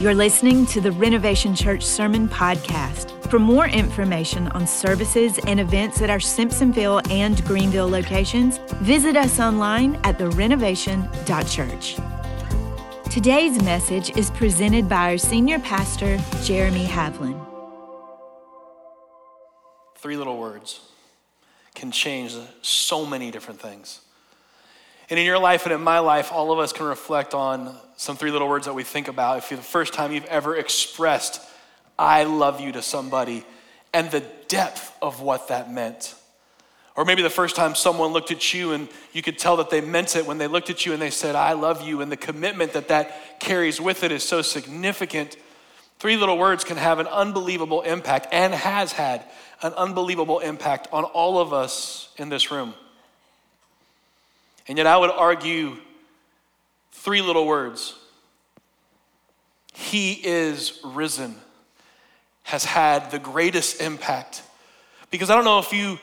You're listening to the Renovation Church Sermon Podcast. For more information on services and events at our Simpsonville and Greenville locations, visit us online at therenovation.church. Today's message is presented by our senior pastor, Jeremy Havlin. Three little words can change so many different things. And in your life and in my life, all of us can reflect on some three little words that we think about. If you're the first time you've ever expressed, I love you to somebody, and the depth of what that meant. Or maybe the first time someone looked at you and you could tell that they meant it when they looked at you and they said, I love you, and the commitment that that carries with it is so significant. Three little words can have an unbelievable impact and has had an unbelievable impact on all of us in this room. And yet, I would argue three little words He is risen has had the greatest impact. Because I don't know if you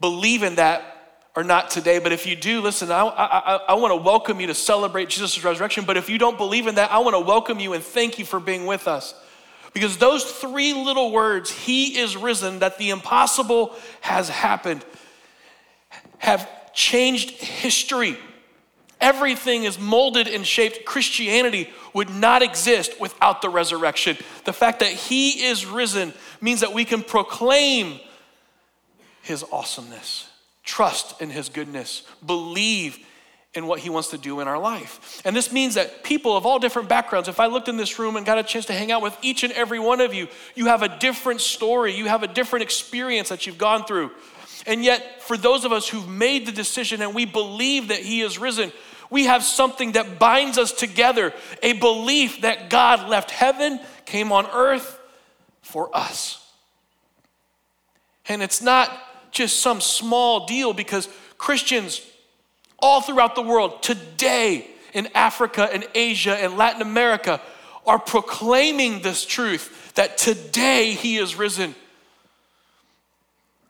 believe in that or not today, but if you do, listen, I, I, I want to welcome you to celebrate Jesus' resurrection. But if you don't believe in that, I want to welcome you and thank you for being with us. Because those three little words, He is risen, that the impossible has happened, have changed history. Everything is molded and shaped. Christianity would not exist without the resurrection. The fact that He is risen means that we can proclaim His awesomeness, trust in His goodness, believe in what He wants to do in our life. And this means that people of all different backgrounds, if I looked in this room and got a chance to hang out with each and every one of you, you have a different story, you have a different experience that you've gone through. And yet, for those of us who've made the decision and we believe that He is risen, we have something that binds us together a belief that God left heaven, came on earth for us. And it's not just some small deal because Christians all throughout the world, today in Africa and Asia and Latin America, are proclaiming this truth that today He is risen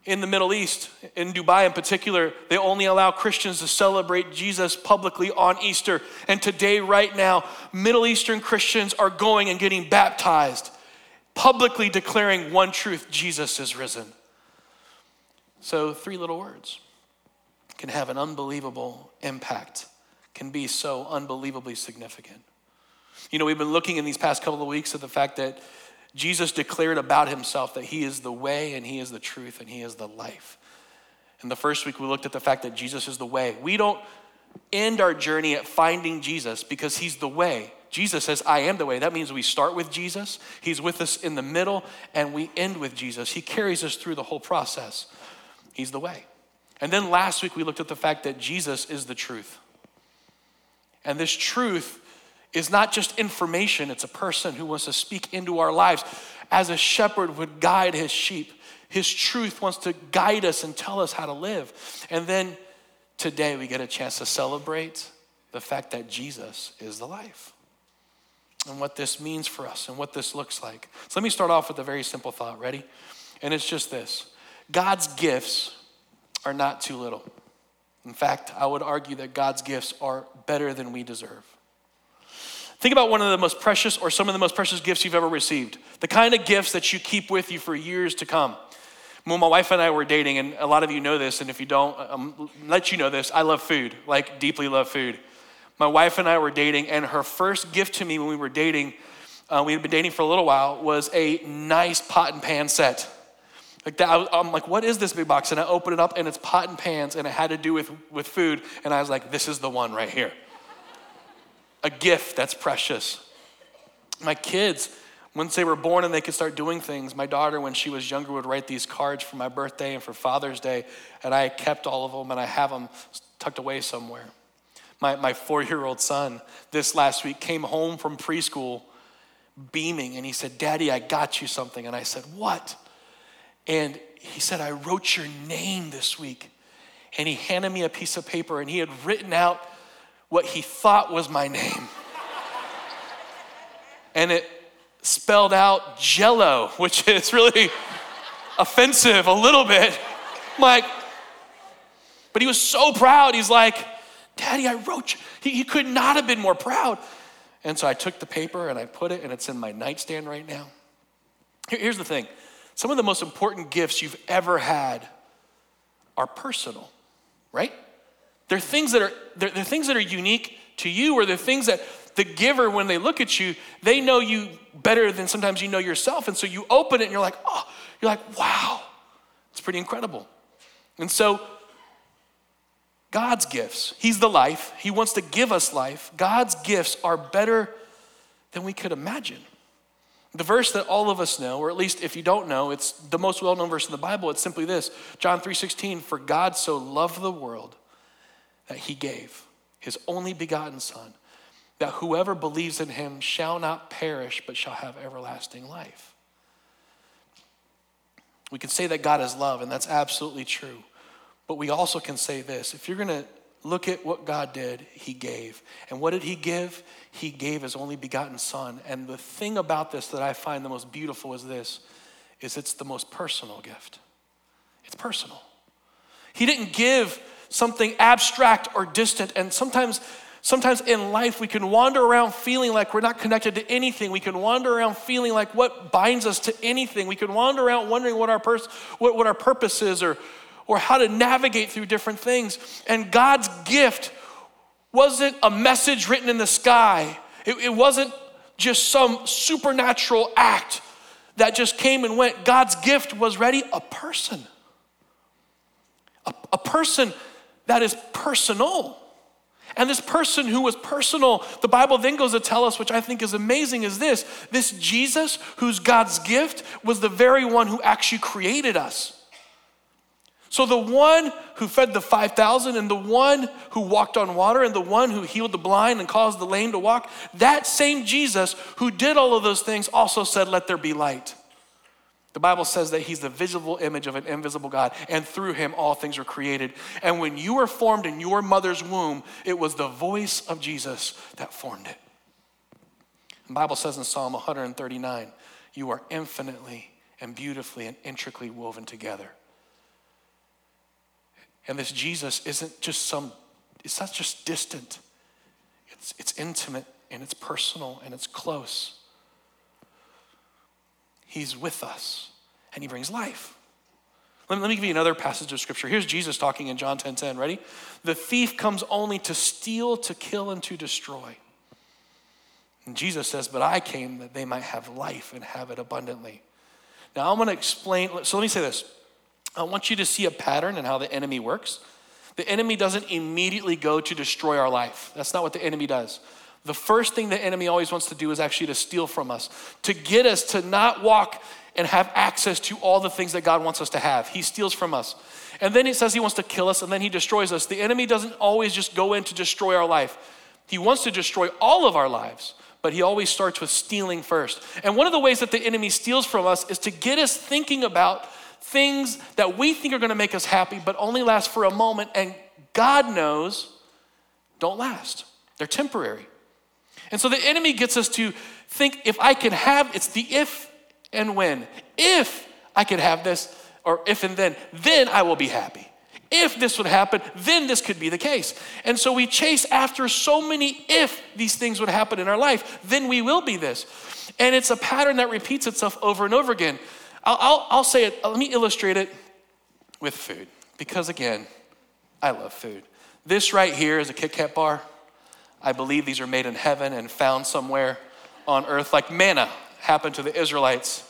in the Middle East, in Dubai in particular, they only allow Christians to celebrate Jesus publicly on Easter. And today, right now, Middle Eastern Christians are going and getting baptized, publicly declaring one truth Jesus is risen. So, three little words can have an unbelievable impact, can be so unbelievably significant. You know, we've been looking in these past couple of weeks at the fact that Jesus declared about himself that he is the way and he is the truth and he is the life. In the first week, we looked at the fact that Jesus is the way. We don't end our journey at finding Jesus because he's the way. Jesus says, I am the way. That means we start with Jesus, he's with us in the middle, and we end with Jesus. He carries us through the whole process. He's the way. And then last week, we looked at the fact that Jesus is the truth. And this truth is not just information, it's a person who wants to speak into our lives. As a shepherd would guide his sheep, his truth wants to guide us and tell us how to live. And then today we get a chance to celebrate the fact that Jesus is the life and what this means for us and what this looks like. So let me start off with a very simple thought. Ready? And it's just this God's gifts are not too little. In fact, I would argue that God's gifts are better than we deserve. Think about one of the most precious or some of the most precious gifts you've ever received. The kind of gifts that you keep with you for years to come. When my wife and I were dating, and a lot of you know this, and if you don't, um, let you know this, I love food, like deeply love food. My wife and I were dating, and her first gift to me when we were dating, uh, we had been dating for a little while, was a nice pot and pan set. Like that, I, I'm like, what is this big box? And I open it up, and it's pot and pans, and it had to do with, with food. And I was like, this is the one right here a gift that's precious. My kids, once they were born and they could start doing things, my daughter, when she was younger, would write these cards for my birthday and for Father's Day, and I kept all of them and I have them tucked away somewhere. My, my four year old son, this last week, came home from preschool beaming and he said, Daddy, I got you something. And I said, What? And he said, I wrote your name this week. And he handed me a piece of paper and he had written out what he thought was my name. and it spelled out jello, which is really offensive a little bit. I'm like, but he was so proud. He's like, Daddy, I wrote you. He, he could not have been more proud. And so I took the paper and I put it, and it's in my nightstand right now. Here's the thing some of the most important gifts you've ever had are personal, right? They're things that are, they're, they're things that are unique to you, or they're things that the giver, when they look at you, they know you better than sometimes you know yourself. And so you open it and you're like, oh, you're like, wow, it's pretty incredible. And so God's gifts, He's the life, He wants to give us life. God's gifts are better than we could imagine. The verse that all of us know, or at least if you don't know, it's the most well-known verse in the Bible. It's simply this: John 3:16, "For God so loved the world that he gave his only begotten son, that whoever believes in him shall not perish but shall have everlasting life." We can say that God is love, and that's absolutely true. But we also can say this if you're going to look at what God did, He gave. And what did He give? He gave His only begotten Son. And the thing about this that I find the most beautiful is this is it's the most personal gift. It's personal. He didn't give something abstract or distant. And sometimes, sometimes in life we can wander around feeling like we're not connected to anything. We can wander around feeling like what binds us to anything. We can wander around wondering what our pers- what, what our purpose is or or how to navigate through different things. And God's gift wasn't a message written in the sky, it, it wasn't just some supernatural act that just came and went. God's gift was ready a person, a, a person that is personal. And this person who was personal, the Bible then goes to tell us, which I think is amazing, is this this Jesus, who's God's gift, was the very one who actually created us. So the one who fed the 5,000 and the one who walked on water and the one who healed the blind and caused the lame to walk, that same Jesus who did all of those things also said, Let there be light. The Bible says that he's the visible image of an invisible God, and through him all things were created. And when you were formed in your mother's womb, it was the voice of Jesus that formed it. The Bible says in Psalm 139, You are infinitely and beautifully and intricately woven together. And this Jesus isn't just some, it's not just distant, it's, it's intimate and it's personal and it's close. He's with us and he brings life. Let me, give you another passage of scripture. Here's Jesus talking in John 10 10. Ready? The thief comes only to steal, to kill, and to destroy. And Jesus says, But I came that they might have life and have it abundantly. Now I'm going to explain. So let me say this I want you to see a pattern in how the enemy works. The enemy doesn't immediately go to destroy our life. That's not what the enemy does. The first thing the enemy always wants to do is actually to steal from us, to get us to not walk and have access to all the things that God wants us to have. He steals from us. And then he says he wants to kill us and then he destroys us. The enemy doesn't always just go in to destroy our life, he wants to destroy all of our lives. But he always starts with stealing first. And one of the ways that the enemy steals from us is to get us thinking about things that we think are to make us happy, but only last for a moment, and God knows don't last. They're temporary. And so the enemy gets us to think if I can have, it's the if and when. If I could have this, or if and then, then I will be happy. If this would happen, then this could be the case. And so we chase after so many if these things would happen in our life, then we will be this. And it's a pattern that repeats itself over and over again. I'll, I'll, I'll say it, let me illustrate it with food, because again, I love food. This right here is a Kit Kat bar. I believe these are made in heaven and found somewhere on earth, like manna happened to the Israelites.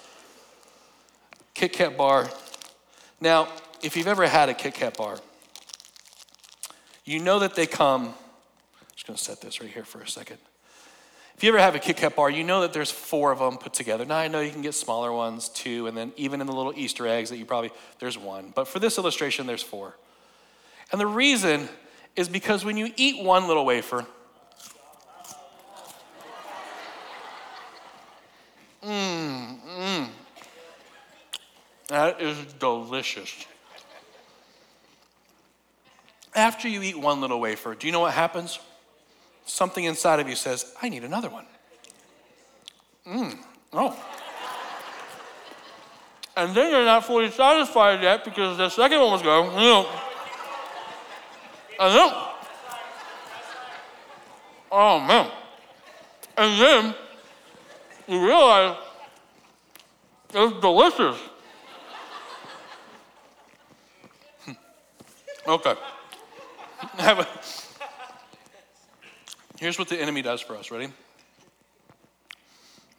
Kit Kat bar. Now, if you've ever had a Kit Kat bar, you know that they come. I'm just gonna set this right here for a second. If you ever have a Kit Kat bar, you know that there's four of them put together. Now I know you can get smaller ones too, and then even in the little Easter eggs that you probably, there's one. But for this illustration, there's four. And the reason is because when you eat one little wafer, mmm, mmm, that is delicious. After you eat one little wafer, do you know what happens? something inside of you says, I need another one. Mmm, oh. and then you're not fully satisfied yet because the second one was going, you know, and then, oh man. And then you realize it's delicious. okay. Here's what the enemy does for us. Ready?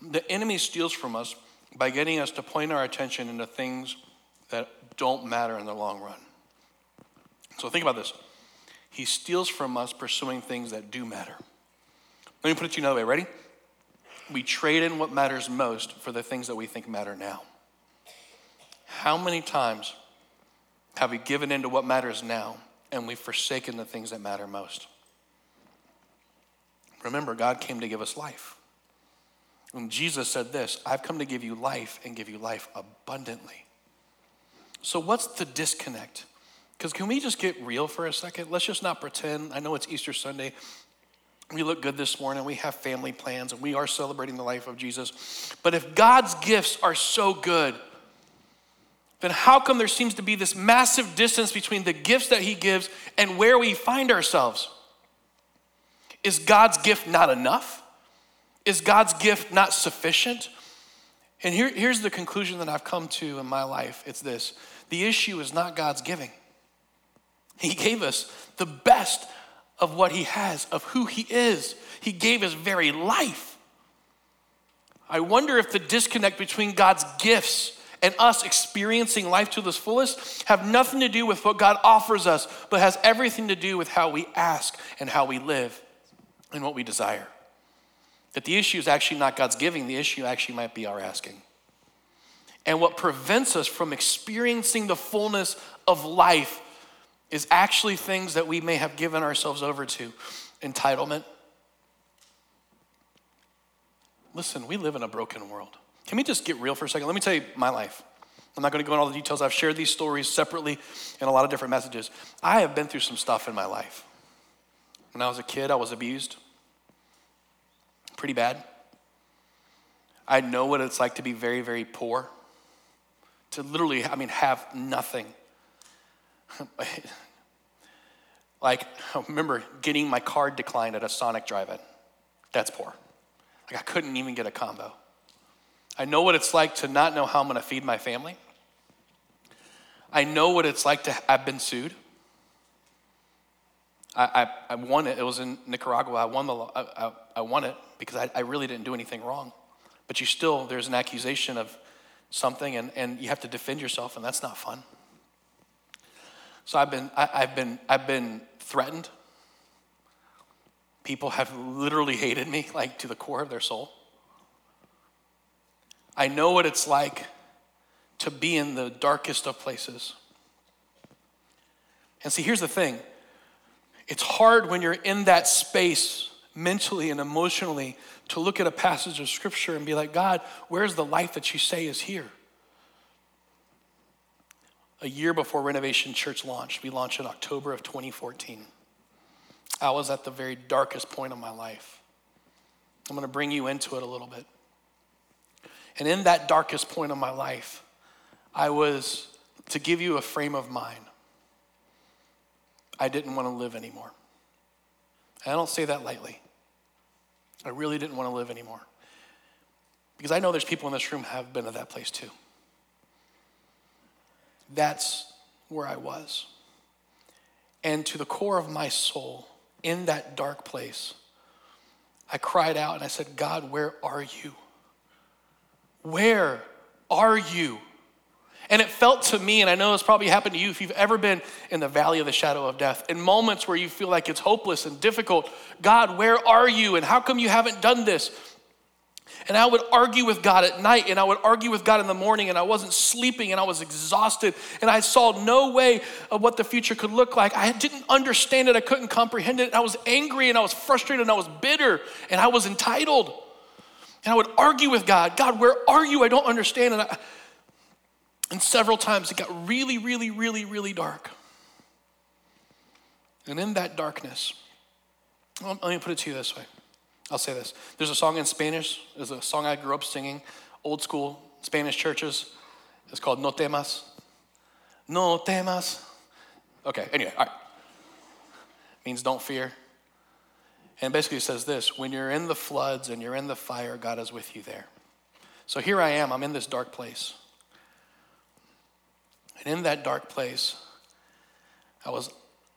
The enemy steals from us by getting us to point our attention into things that don't matter in the long run. So think about this. He steals from us pursuing things that do matter. Let me put it to you another way. Ready? We trade in what matters most for the things that we think matter now. How many times have we given into what matters now and we've forsaken the things that matter most? Remember, God came to give us life. And Jesus said this I've come to give you life and give you life abundantly. So, what's the disconnect? Because can we just get real for a second? Let's just not pretend. I know it's Easter Sunday. We look good this morning. We have family plans and we are celebrating the life of Jesus. But if God's gifts are so good, then how come there seems to be this massive distance between the gifts that He gives and where we find ourselves? Is God's gift not enough? Is God's gift not sufficient? And here, here's the conclusion that I've come to in my life it's this the issue is not God's giving. He gave us the best of what He has, of who He is. He gave His very life. I wonder if the disconnect between God's gifts and us experiencing life to the fullest have nothing to do with what God offers us, but has everything to do with how we ask and how we live and what we desire. That the issue is actually not God's giving, the issue actually might be our asking. And what prevents us from experiencing the fullness of life is actually things that we may have given ourselves over to entitlement. Listen, we live in a broken world. Can we just get real for a second? Let me tell you my life. I'm not going to go into all the details. I've shared these stories separately in a lot of different messages. I have been through some stuff in my life. When I was a kid, I was abused pretty bad. I know what it's like to be very, very poor, to literally, I mean, have nothing. like, I remember getting my card declined at a Sonic drive in. That's poor. Like, I couldn't even get a combo. I know what it's like to not know how I'm gonna feed my family. I know what it's like to, I've been sued. I, I, I won it. It was in Nicaragua. I won, the, I, I, I won it because I, I really didn't do anything wrong. But you still, there's an accusation of something and, and you have to defend yourself, and that's not fun. So I've been, I, have been, I've been threatened. People have literally hated me, like to the core of their soul. I know what it's like to be in the darkest of places. And see, here's the thing it's hard when you're in that space mentally and emotionally to look at a passage of scripture and be like, God, where's the life that you say is here? A year before Renovation Church launched, we launched in October of 2014. I was at the very darkest point of my life. I'm going to bring you into it a little bit. And in that darkest point of my life, I was, to give you a frame of mind, I didn't want to live anymore. And I don't say that lightly. I really didn't want to live anymore. Because I know there's people in this room have been at that place too. That's where I was. And to the core of my soul, in that dark place, I cried out and I said, God, where are you? Where are you? And it felt to me, and I know it's probably happened to you if you've ever been in the valley of the shadow of death, in moments where you feel like it's hopeless and difficult. God, where are you? And how come you haven't done this? And I would argue with God at night, and I would argue with God in the morning, and I wasn't sleeping, and I was exhausted, and I saw no way of what the future could look like. I didn't understand it, I couldn't comprehend it. I was angry, and I was frustrated, and I was bitter, and I was entitled. And I would argue with God God, where are you? I don't understand. And I, and several times it got really, really, really, really dark. And in that darkness, let me put it to you this way. I'll say this. There's a song in Spanish, there's a song I grew up singing, old school Spanish churches. It's called No temas. No temas. Okay, anyway, all right. Means don't fear. And basically it says this when you're in the floods and you're in the fire, God is with you there. So here I am, I'm in this dark place. And in that dark place, I was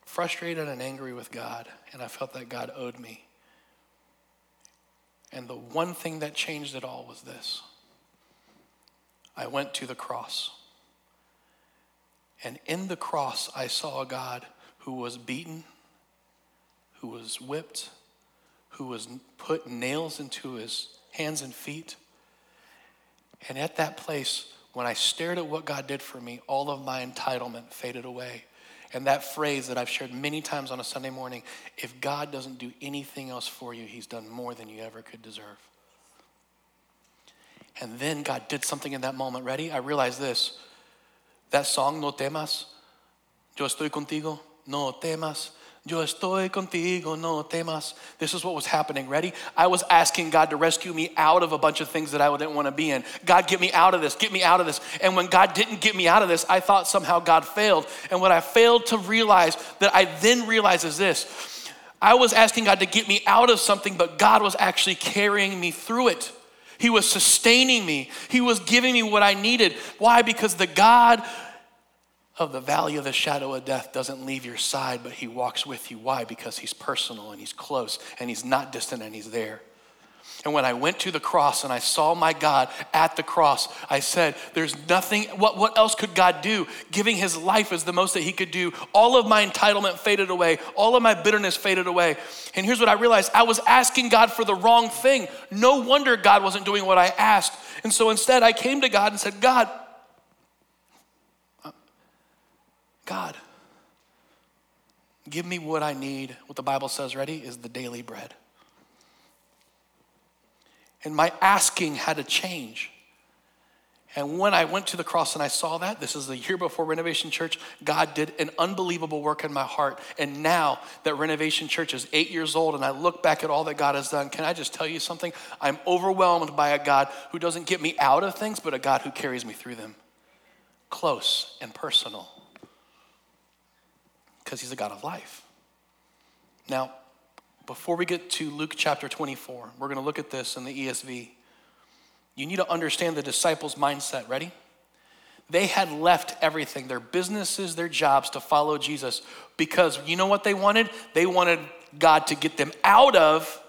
frustrated and angry with God, and I felt that God owed me. And the one thing that changed it all was this I went to the cross. And in the cross, I saw a God who was beaten, who was whipped, who was put nails into his hands and feet. And at that place, when I stared at what God did for me, all of my entitlement faded away. And that phrase that I've shared many times on a Sunday morning if God doesn't do anything else for you, He's done more than you ever could deserve. And then God did something in that moment. Ready? I realized this. That song, No temas, yo estoy contigo, no temas. Yo estoy contigo, no temas. This is what was happening. Ready? I was asking God to rescue me out of a bunch of things that I didn't want to be in. God, get me out of this, get me out of this. And when God didn't get me out of this, I thought somehow God failed. And what I failed to realize that I then realized is this I was asking God to get me out of something, but God was actually carrying me through it. He was sustaining me, He was giving me what I needed. Why? Because the God of the valley of the shadow of death doesn't leave your side, but he walks with you. Why? Because he's personal and he's close and he's not distant and he's there. And when I went to the cross and I saw my God at the cross, I said, There's nothing, what, what else could God do? Giving his life is the most that he could do. All of my entitlement faded away, all of my bitterness faded away. And here's what I realized I was asking God for the wrong thing. No wonder God wasn't doing what I asked. And so instead, I came to God and said, God, God, give me what I need. What the Bible says, ready, is the daily bread. And my asking had to change. And when I went to the cross and I saw that, this is the year before Renovation Church, God did an unbelievable work in my heart. And now that Renovation Church is eight years old and I look back at all that God has done, can I just tell you something? I'm overwhelmed by a God who doesn't get me out of things, but a God who carries me through them. Close and personal because he's a God of life. Now, before we get to Luke chapter 24, we're going to look at this in the ESV. You need to understand the disciples' mindset. Ready? They had left everything their businesses, their jobs to follow Jesus because you know what they wanted? They wanted God to get them out of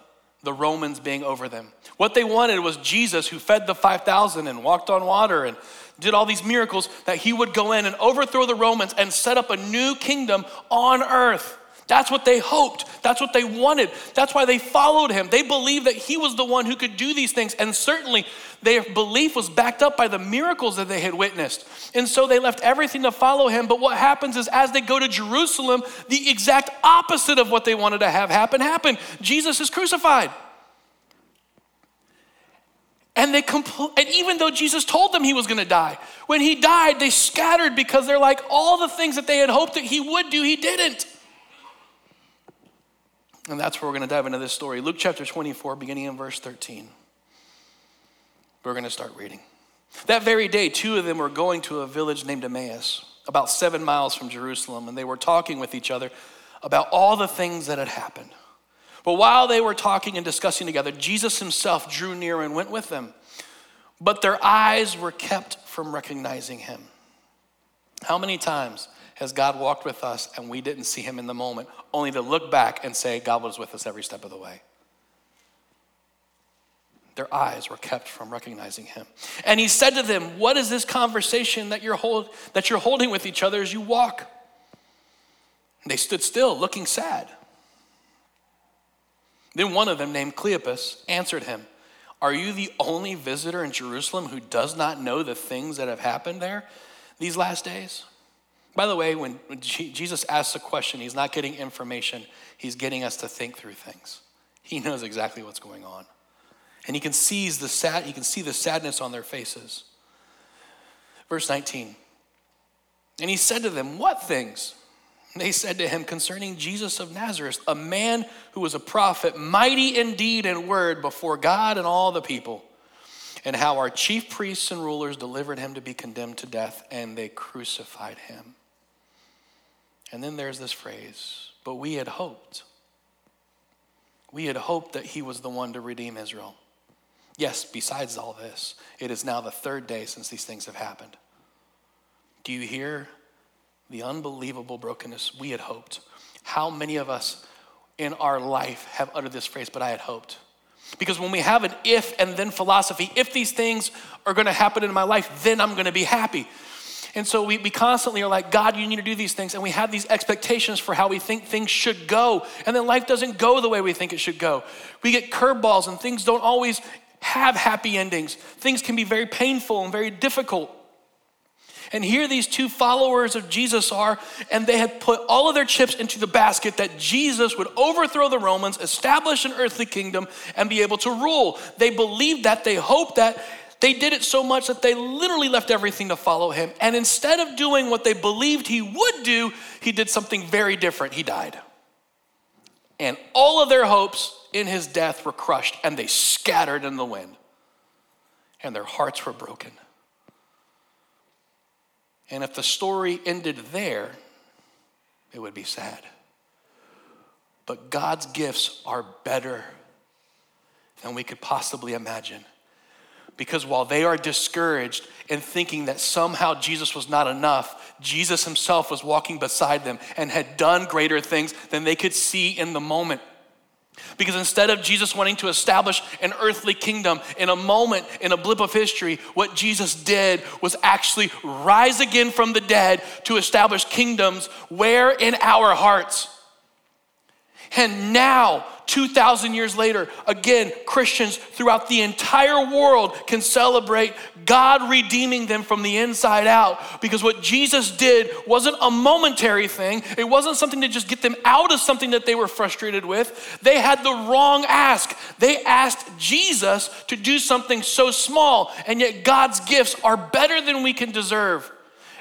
the Romans being over them. What they wanted was Jesus, who fed the 5,000 and walked on water and did all these miracles, that he would go in and overthrow the Romans and set up a new kingdom on earth. That's what they hoped. That's what they wanted. That's why they followed him. They believed that he was the one who could do these things. And certainly their belief was backed up by the miracles that they had witnessed. And so they left everything to follow him. But what happens is, as they go to Jerusalem, the exact opposite of what they wanted to have happen happened. Jesus is crucified. And they compl- and even though Jesus told them he was going to die, when he died, they scattered because they're like all the things that they had hoped that he would do, he didn't. And that's where we're going to dive into this story. Luke chapter 24, beginning in verse 13. We're going to start reading. That very day, two of them were going to a village named Emmaus, about seven miles from Jerusalem, and they were talking with each other about all the things that had happened. But while they were talking and discussing together, Jesus himself drew near and went with them. But their eyes were kept from recognizing him. How many times has God walked with us and we didn't see him in the moment, only to look back and say, God was with us every step of the way? Their eyes were kept from recognizing him. And he said to them, What is this conversation that you're, hold, that you're holding with each other as you walk? And they stood still, looking sad. Then one of them, named Cleopas, answered him, Are you the only visitor in Jerusalem who does not know the things that have happened there these last days? By the way, when, Jesus asks a question, he's not getting information, he's getting us to think through things. He knows exactly what's going on. And he can, sees the sad, he can see the sadness on their faces. Verse 19. And he said to them, What things? They said to him concerning Jesus of Nazareth, a man who was a prophet, mighty in deed and word before God and all the people, and how our chief priests and rulers delivered him to be condemned to death, and they crucified him. And then there's this phrase, but we had hoped. we had hoped that he was the one to redeem Israel. Yes, besides all this, it is now the third day since these things have happened. Do you hear the unbelievable brokenness we had hoped? How many of us in our life have uttered this phrase, but I had hoped? Because when we have an if and then philosophy, if these things are gonna happen in my life, then I'm gonna be happy. And so we, we constantly are like, God, you need to do these things. And we have these expectations for how we think things should go. And then life doesn't go the way we think it should go. We get curveballs and things don't always have happy endings. Things can be very painful and very difficult. And here these two followers of Jesus are, and they had put all of their chips into the basket that Jesus would overthrow the Romans, establish an earthly kingdom, and be able to rule. They believed that, they hoped that. They did it so much that they literally left everything to follow him. And instead of doing what they believed he would do, he did something very different. He died. And all of their hopes in his death were crushed, and they scattered in the wind. And their hearts were broken. And if the story ended there, it would be sad. But God's gifts are better than we could possibly imagine. Because while they are discouraged and thinking that somehow Jesus was not enough, Jesus himself was walking beside them and had done greater things than they could see in the moment. Because instead of Jesus wanting to establish an earthly kingdom in a moment, in a blip of history, what Jesus did was actually rise again from the dead to establish kingdoms where in our hearts. And now, 2,000 years later, again, Christians throughout the entire world can celebrate God redeeming them from the inside out. Because what Jesus did wasn't a momentary thing, it wasn't something to just get them out of something that they were frustrated with. They had the wrong ask. They asked Jesus to do something so small, and yet God's gifts are better than we can deserve.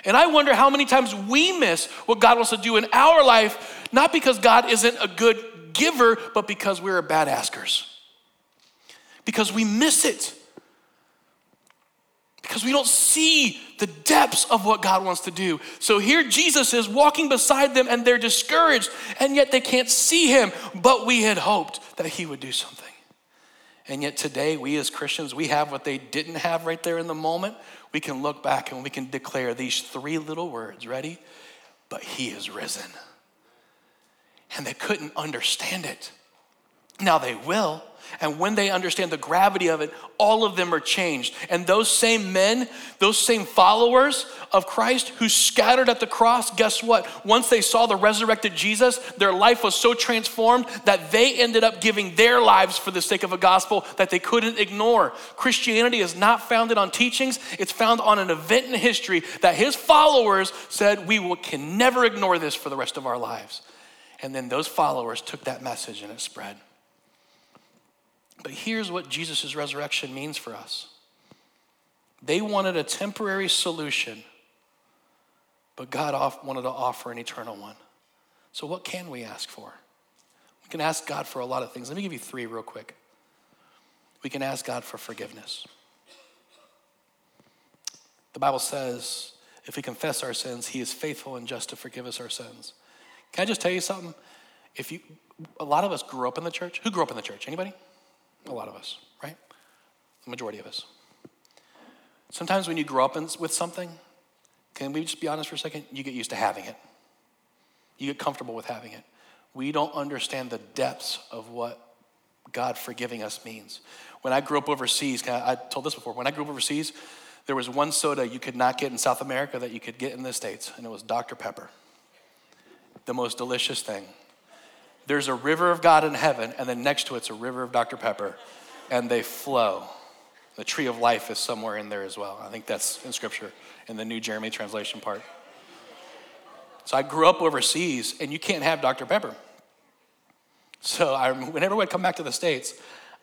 And I wonder how many times we miss what God wants to do in our life not because God isn't a good giver, but because we're bad askers. Because we miss it. Because we don't see the depths of what God wants to do. So here Jesus is walking beside them and they're discouraged, and yet they can't see him. But we had hoped that he would do something. And yet today, we as Christians, we have what they didn't have right there in the moment. We can look back and we can declare these three little words ready? But he is risen and they couldn't understand it. Now they will. And when they understand the gravity of it, all of them are changed. And those same men, those same followers of Christ who scattered at the cross, guess what? Once they saw the resurrected Jesus, their life was so transformed that they ended up giving their lives for the sake of a gospel that they couldn't ignore. Christianity is not founded on teachings, it's found on an event in history that his followers said, We will, can never ignore this for the rest of our lives. And then those followers took that message and it spread. But here's what Jesus' resurrection means for us they wanted a temporary solution, but God wanted to offer an eternal one. So, what can we ask for? We can ask God for a lot of things. Let me give you three real quick. We can ask God for forgiveness. The Bible says if we confess our sins, He is faithful and just to forgive us our sins. Can I just tell you something? If you, a lot of us grew up in the church. Who grew up in the church? Anybody? A lot of us, right? The majority of us. Sometimes when you grow up in, with something, can we just be honest for a second? You get used to having it. You get comfortable with having it. We don't understand the depths of what God forgiving us means. When I grew up overseas, I, I told this before, when I grew up overseas, there was one soda you could not get in South America that you could get in the States, and it was Dr. Pepper the most delicious thing. There's a river of God in heaven, and then next to it's a river of Dr. Pepper, and they flow. The tree of life is somewhere in there as well. I think that's in scripture in the New Jeremy translation part. So I grew up overseas, and you can't have Dr. Pepper. So I, whenever I'd come back to the States,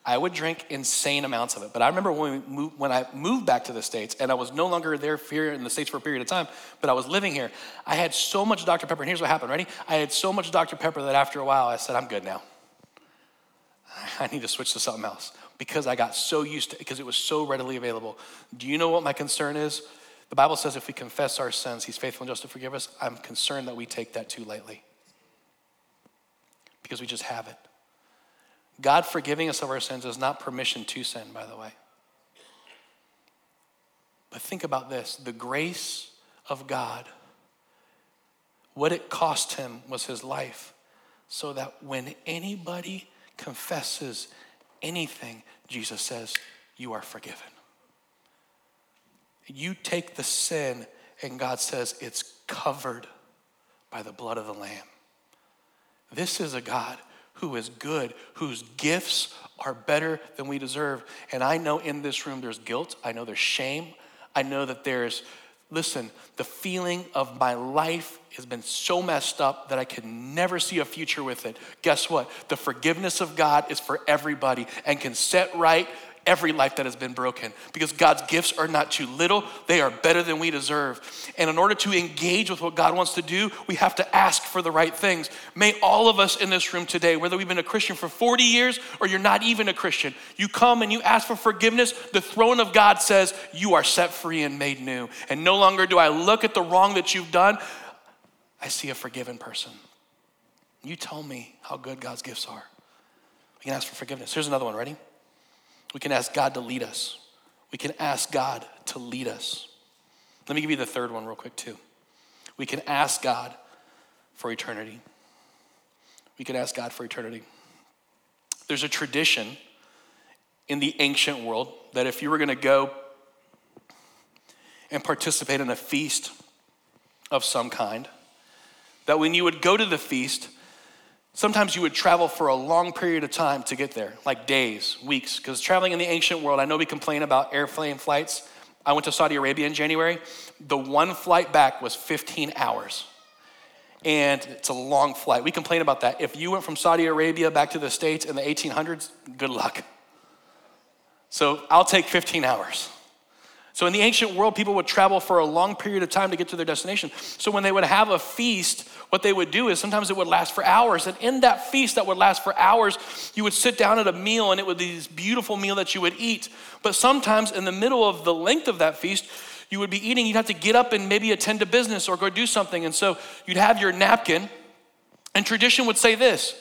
I would drink insane amounts of it. But I remember when, moved, when I moved back to the States and I was no longer there here in the States for a period of time, but I was living here, I had so much Dr. Pepper. And here's what happened, ready? I had so much Dr. Pepper that after a while I said, I'm good now. I need to switch to something else because I got so used to it, because it was so readily available. Do you know what my concern is? The Bible says if we confess our sins, He's faithful and just to forgive us. I'm concerned that we take that too lightly because we just have it. God forgiving us of our sins is not permission to sin, by the way. But think about this the grace of God, what it cost him was his life, so that when anybody confesses anything, Jesus says, You are forgiven. You take the sin, and God says, It's covered by the blood of the Lamb. This is a God who is good, whose gifts are better than we deserve. And I know in this room there's guilt, I know there's shame, I know that there's, listen, the feeling of my life has been so messed up that I can never see a future with it. Guess what? The forgiveness of God is for everybody and can set right every life that has been broken because God's gifts are not too little, they are better than we deserve. And in order to engage with what God wants to do, we have to ask for the right things. May all of us in this room today, whether we've been a Christian for 40 years or you're not even a Christian, you come and you ask for forgiveness, the throne of God says you are set free and made new. And no longer do I look at the wrong that you've done, I see a forgiven person. You tell me how good God's gifts are. We can ask for forgiveness. Here's another one. Ready? We can ask God to lead us. We can ask God to lead us. Let me give you the third one, real quick, too. We can ask God for eternity. We can ask God for eternity. There's a tradition in the ancient world that if you were going to go and participate in a feast of some kind, that when you would go to the feast, Sometimes you would travel for a long period of time to get there, like days, weeks, because traveling in the ancient world, I know we complain about airplane flights. I went to Saudi Arabia in January. The one flight back was 15 hours. And it's a long flight. We complain about that. If you went from Saudi Arabia back to the States in the 1800s, good luck. So I'll take 15 hours. So in the ancient world, people would travel for a long period of time to get to their destination. So when they would have a feast, what they would do is sometimes it would last for hours. And in that feast that would last for hours, you would sit down at a meal and it would be this beautiful meal that you would eat. But sometimes in the middle of the length of that feast, you would be eating, you'd have to get up and maybe attend to business or go do something. And so you'd have your napkin, and tradition would say this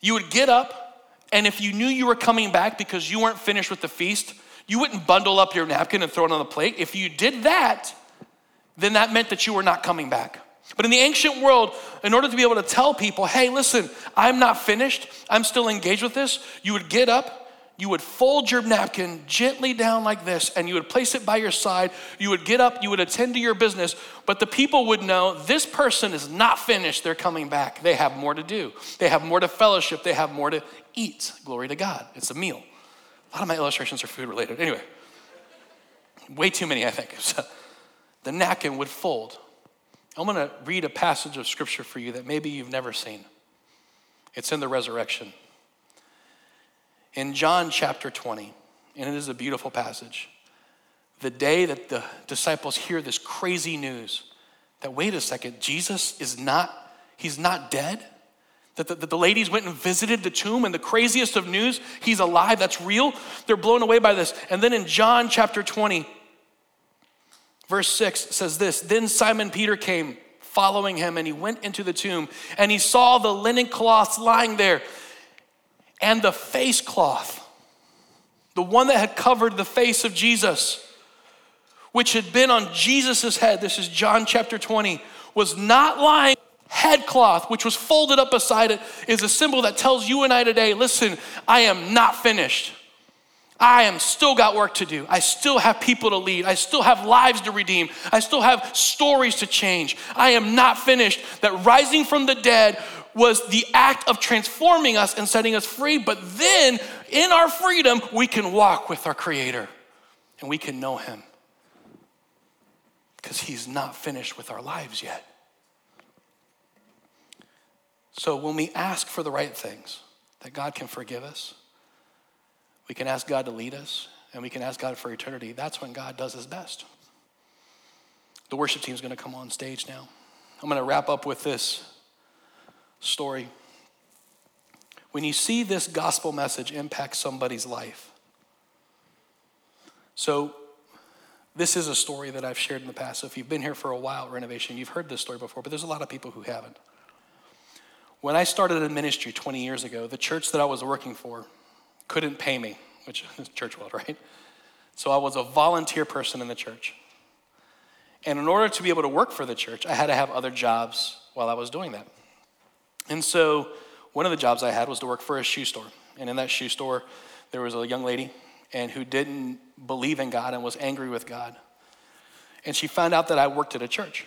you would get up, and if you knew you were coming back because you weren't finished with the feast, you wouldn't bundle up your napkin and throw it on the plate. If you did that, then that meant that you were not coming back. But in the ancient world, in order to be able to tell people, hey, listen, I'm not finished, I'm still engaged with this, you would get up, you would fold your napkin gently down like this, and you would place it by your side. You would get up, you would attend to your business, but the people would know this person is not finished, they're coming back. They have more to do, they have more to fellowship, they have more to eat. Glory to God. It's a meal. A lot of my illustrations are food related. Anyway, way too many, I think. So the napkin would fold. I'm going to read a passage of scripture for you that maybe you've never seen. It's in the resurrection. In John chapter 20, and it is a beautiful passage, the day that the disciples hear this crazy news that, wait a second, Jesus is not, he's not dead? That the, that the, ladies went and visited the tomb, and the craziest of news, he's alive, that's real. They're blown away by this. And then in John chapter 20, verse 6 says this Then Simon Peter came following him, and he went into the tomb, and he saw the linen cloths lying there, and the face cloth, the one that had covered the face of Jesus, which had been on Jesus' head. This is John chapter 20, was not lying headcloth, which was folded up beside it, is a symbol that tells you and I today listen, I am not finished. I am still got work to do. I still have people to lead. I still have lives to redeem. I still have stories to change. I am not finished. That rising from the dead was the act of transforming us and setting us free, but then in our freedom, we can walk with our Creator and we can know Him because He's not finished with our lives yet. So when we ask for the right things, that God can forgive us, we can ask God to lead us, and we can ask God for eternity, that's when God does his best. The worship team is going to come on stage now. I'm going to wrap up with this story. When you see this gospel message impact somebody's life, so this is a story that I've shared in the past. So if you've been here for a while, at renovation, you've heard this story before, but there's a lot of people who haven't. When I started in ministry 20 years ago, the church that I was working for couldn't pay me, which is church world, right? So I was a volunteer person in the church. And in order to be able to work for the church, I had to have other jobs while I was doing that. And so one of the jobs I had was to work for a shoe store. And in that shoe store, there was a young lady and who didn't believe in God and was angry with God. And she found out that I worked at a church.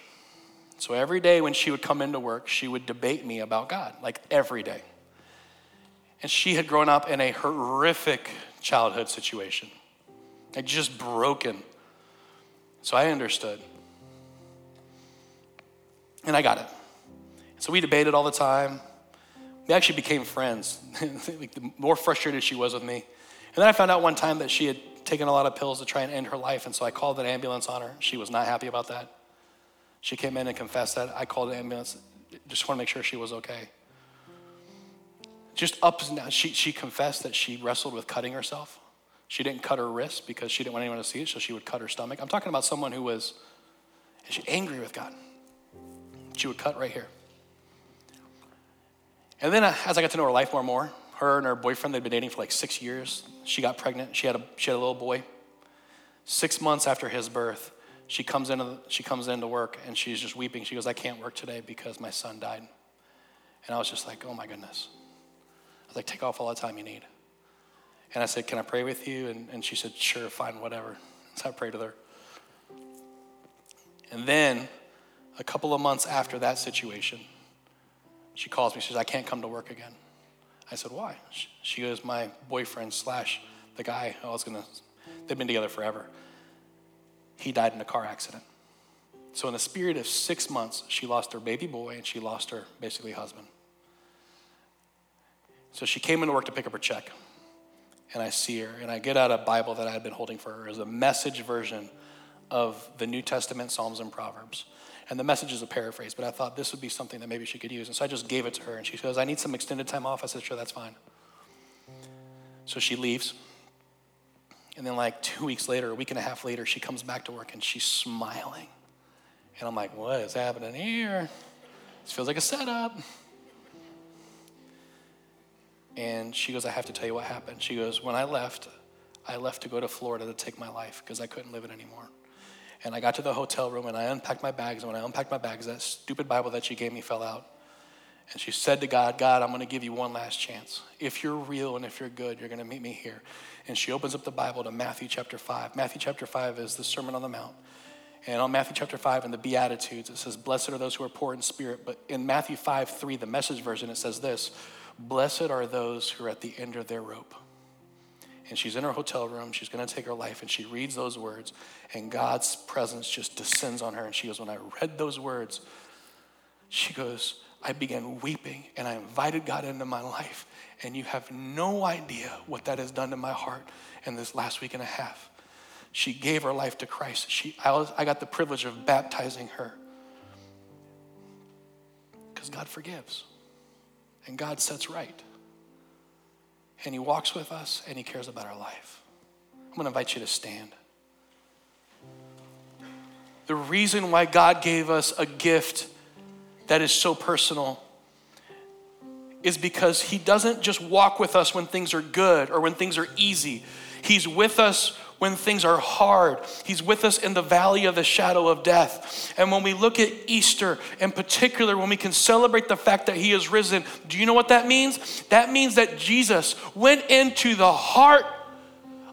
So every day when she would come into work, she would debate me about God, like every day. And she had grown up in a horrific childhood situation, like just broken. So I understood. And I got it. So we debated all the time. We actually became friends. the more frustrated she was with me. And then I found out one time that she had taken a lot of pills to try and end her life. And so I called an ambulance on her. She was not happy about that. She came in and confessed that. I called an ambulance. Just want to make sure she was okay. Just up and down. She, she confessed that she wrestled with cutting herself. She didn't cut her wrist because she didn't want anyone to see it, so she would cut her stomach. I'm talking about someone who was she angry with God. She would cut right here. And then as I got to know her life more and more, her and her boyfriend, they'd been dating for like six years. She got pregnant. She had a, she had a little boy. Six months after his birth, she comes, into, she comes into work and she's just weeping. She goes, I can't work today because my son died. And I was just like, oh my goodness. I was like, take off all the time you need. And I said, can I pray with you? And, and she said, sure, fine, whatever. So I prayed with her. And then a couple of months after that situation, she calls me. She says, I can't come to work again. I said, why? She goes, my boyfriend slash the guy I was gonna, they've been together forever. He died in a car accident. So in the spirit of six months, she lost her baby boy and she lost her basically husband. So she came into work to pick up her check. And I see her, and I get out a Bible that I had been holding for her as a message version of the New Testament, Psalms, and Proverbs. And the message is a paraphrase, but I thought this would be something that maybe she could use. And so I just gave it to her. And she goes, I need some extended time off. I said, sure, that's fine. So she leaves. And then, like two weeks later, a week and a half later, she comes back to work and she's smiling. And I'm like, what is happening here? This feels like a setup. And she goes, I have to tell you what happened. She goes, when I left, I left to go to Florida to take my life because I couldn't live it anymore. And I got to the hotel room and I unpacked my bags. And when I unpacked my bags, that stupid Bible that she gave me fell out. And she said to God, God, I'm going to give you one last chance. If you're real and if you're good, you're going to meet me here. And she opens up the Bible to Matthew chapter 5. Matthew chapter 5 is the Sermon on the Mount. And on Matthew chapter 5 in the Beatitudes, it says, Blessed are those who are poor in spirit. But in Matthew 5 3, the message version, it says this Blessed are those who are at the end of their rope and she's in her hotel room. She's going to take her life, and she reads those words, and God's presence just descends on her. And she goes, When I read those words, she goes, I began weeping, and I invited God into my life. And you have no idea what that has done to my heart in this last week and a half. She gave her life to Christ. She, I, was, I got the privilege of baptizing her. Because God forgives, and God sets right and He walks with us and He cares about our life. I'm going to invite you to stand. The reason why God gave us a gift that is so personal is because He doesn't just walk with us when things are good or when things are easy. He's with us when things are hard. He's with us in the valley of the shadow of death. And when we look at Easter, in particular, when we can celebrate the fact that He is risen, do you know what that means? That means that Jesus went into the heart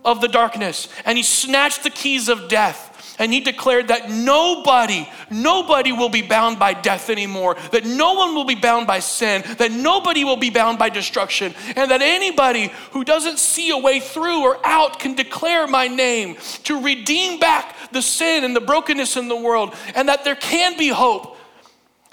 of the darkness and He snatched the keys of death and he declared that nobody, nobody will be bound by death anymore, that no one will be bound by sin, that nobody will be bound by destruction, and that anybody who doesn't see a way through or out can declare my name to redeem back the sin and the brokenness in the world, and that there can be hope.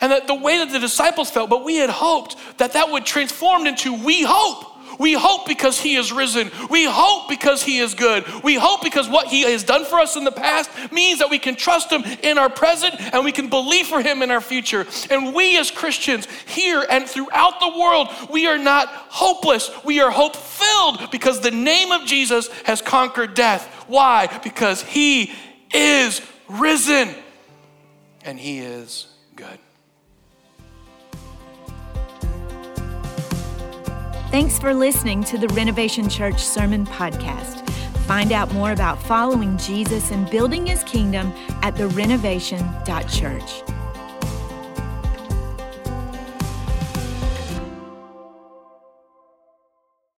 And that the way that the disciples felt, but we had hoped that that would transform into we hope we hope because He is risen. We hope because He is good. We hope because what He has done for us in the past means that we can trust Him in our present and we can believe for Him in our future. And we as Christians here and throughout the world, we are not hopeless. We are hope filled because the name of Jesus has conquered death. Why? Because He is risen and He is good. Thanks for listening to the Renovation Church Sermon Podcast. Find out more about following Jesus and building his kingdom at therenovation.church.